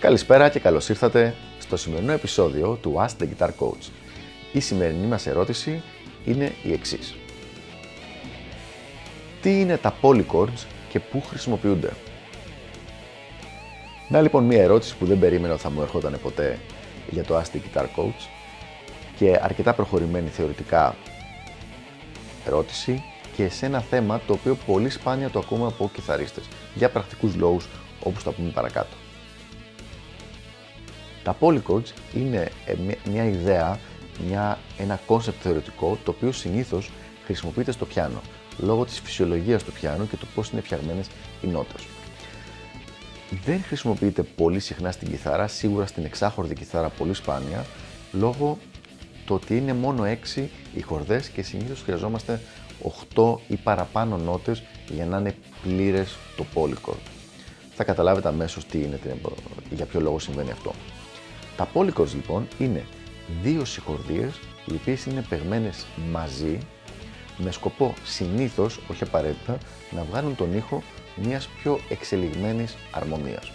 Καλησπέρα και καλώς ήρθατε στο σημερινό επεισόδιο του Ask the Guitar Coach. Η σημερινή μας ερώτηση είναι η εξής. Τι είναι τα polychords και πού χρησιμοποιούνται; Να λοιπόν μια ερώτηση που δεν περίμενα ότι θα μου ερχόταν ποτέ για το Ask the Guitar Coach και αρκετά προχωρημένη θεωρητικά ερώτηση και σε ένα θέμα το οποίο πολύ σπάνια το ακούμε από κιθαρίστες για πρακτικούς λόγους όπως θα πούμε παρακάτω. Τα polychords είναι ε, μια ιδέα, μια, ένα concept θεωρητικό το οποίο συνήθως χρησιμοποιείται στο πιάνο λόγω της φυσιολογίας του πιάνου και του πώς είναι φτιαγμένες οι νότες. Δεν χρησιμοποιείται πολύ συχνά στην κιθάρα, σίγουρα στην εξάχορδη κιθάρα πολύ σπάνια, λόγω το ότι είναι μόνο 6 οι χορδές και συνήθως χρειαζόμαστε 8 ή παραπάνω νότες για να είναι πλήρες το polychord. Θα καταλάβετε αμέσως τι είναι, για ποιο λόγο συμβαίνει αυτό. Τα polychords λοιπόν είναι δύο συγχορδίες οι οποίες είναι παιγμένες μαζί με σκοπό συνήθως, όχι απαραίτητα, να βγάλουν τον ήχο μιας πιο εξελιγμένης αρμονίας.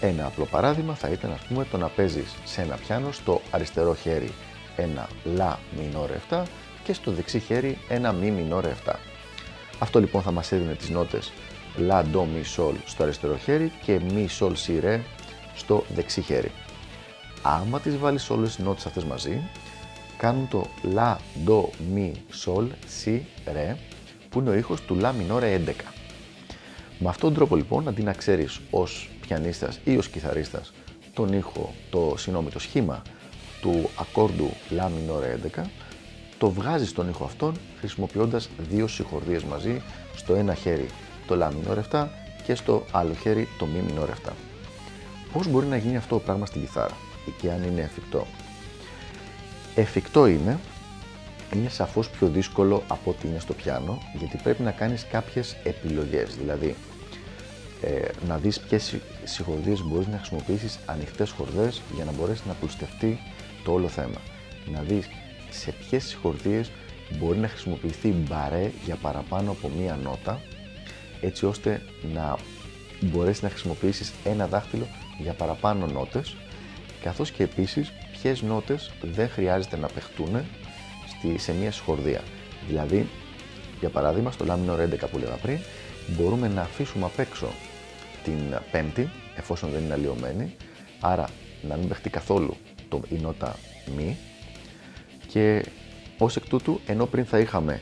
Ένα απλό παράδειγμα θα ήταν ας πούμε το να παίζεις σε ένα πιάνο στο αριστερό χέρι ένα λα μινόρε 7 και στο δεξί χέρι ένα μι μινόρε 7. Αυτό λοιπόν θα μας έδινε τις νότες λα, ντο, μι, σολ στο αριστερό χέρι και μι, σολ, σι, ρε στο δεξί χέρι. Άμα τις βάλεις όλες τις νότες αυτές μαζί, κάνουν το λα, ντο, μι, σολ, σι, ρε, που είναι ο ήχος του λα μινόρε 11. Με αυτόν τον τρόπο λοιπόν, αντί να ξέρεις ως πιανίστας ή ως κιθαρίστας τον ήχο, το, συγγνώμη, το σχήμα του ακόρντου λα μινόρε 11, το βγάζεις τον ήχο αυτόν χρησιμοποιώντας δύο συγχορδίες μαζί, στο ένα χέρι το λα μινόρε 7 και στο άλλο χέρι το μι μινόρε 7. Πώς μπορεί να γίνει αυτό το πράγμα στην κιθάρα και αν είναι εφικτό; Εφικτό είναι, είναι σαφώς πιο δύσκολο από ό,τι είναι στο πιάνο, γιατί πρέπει να κάνεις κάποιες επιλογές, δηλαδή ε, να δεις ποιες συγχορδίες μπορείς να χρησιμοποιήσεις ανοιχτές χορδές για να μπορέσει να πλουστευτεί το όλο θέμα. Να δεις σε ποιες συγχορδίες μπορεί να χρησιμοποιηθεί μπαρέ για παραπάνω από μία νότα, έτσι ώστε να μπορέσεις να χρησιμοποιήσεις ένα δάχτυλο για παραπάνω νότες καθώς και επίσης ποιες νότες δεν χρειάζεται να παιχτούν στη, σε μια σχορδία. Δηλαδή, για παράδειγμα, στο λάμινο 11 που λέγα πριν, μπορούμε να αφήσουμε απ' έξω την πέμπτη, εφόσον δεν είναι αλλοιωμένη, άρα να μην παιχτεί καθόλου το, η νότα μη και ως εκ τούτου, ενώ πριν θα είχαμε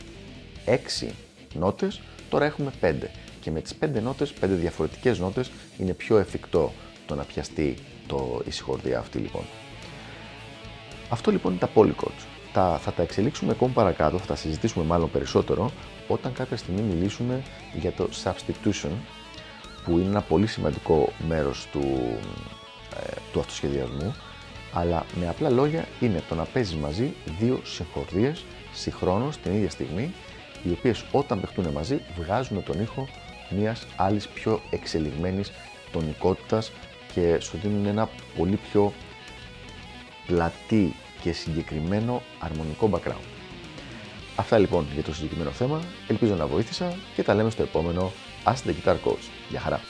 6 νότες, τώρα έχουμε 5 και με τις 5 νότες, 5 διαφορετικές νότες, είναι πιο εφικτό το να πιαστεί το, η συγχορδία αυτή λοιπόν. Αυτό λοιπόν είναι τα polychords. Τα, θα τα εξελίξουμε ακόμα παρακάτω, θα τα συζητήσουμε μάλλον περισσότερο όταν κάποια στιγμή μιλήσουμε για το substitution που είναι ένα πολύ σημαντικό μέρος του, ε, του αυτοσχεδιασμού αλλά με απλά λόγια είναι το να παίζεις μαζί δύο συγχορδίες συγχρόνως την ίδια στιγμή οι οποίες όταν παιχτούν μαζί βγάζουν τον ήχο μιας άλλης πιο εξελιγμένης τονικότητας και σου δίνουν ένα πολύ πιο πλατή και συγκεκριμένο αρμονικό background. Αυτά λοιπόν για το συγκεκριμένο θέμα. Ελπίζω να βοήθησα και τα λέμε στο επόμενο Ask the Guitar Coach. Γεια χαρά!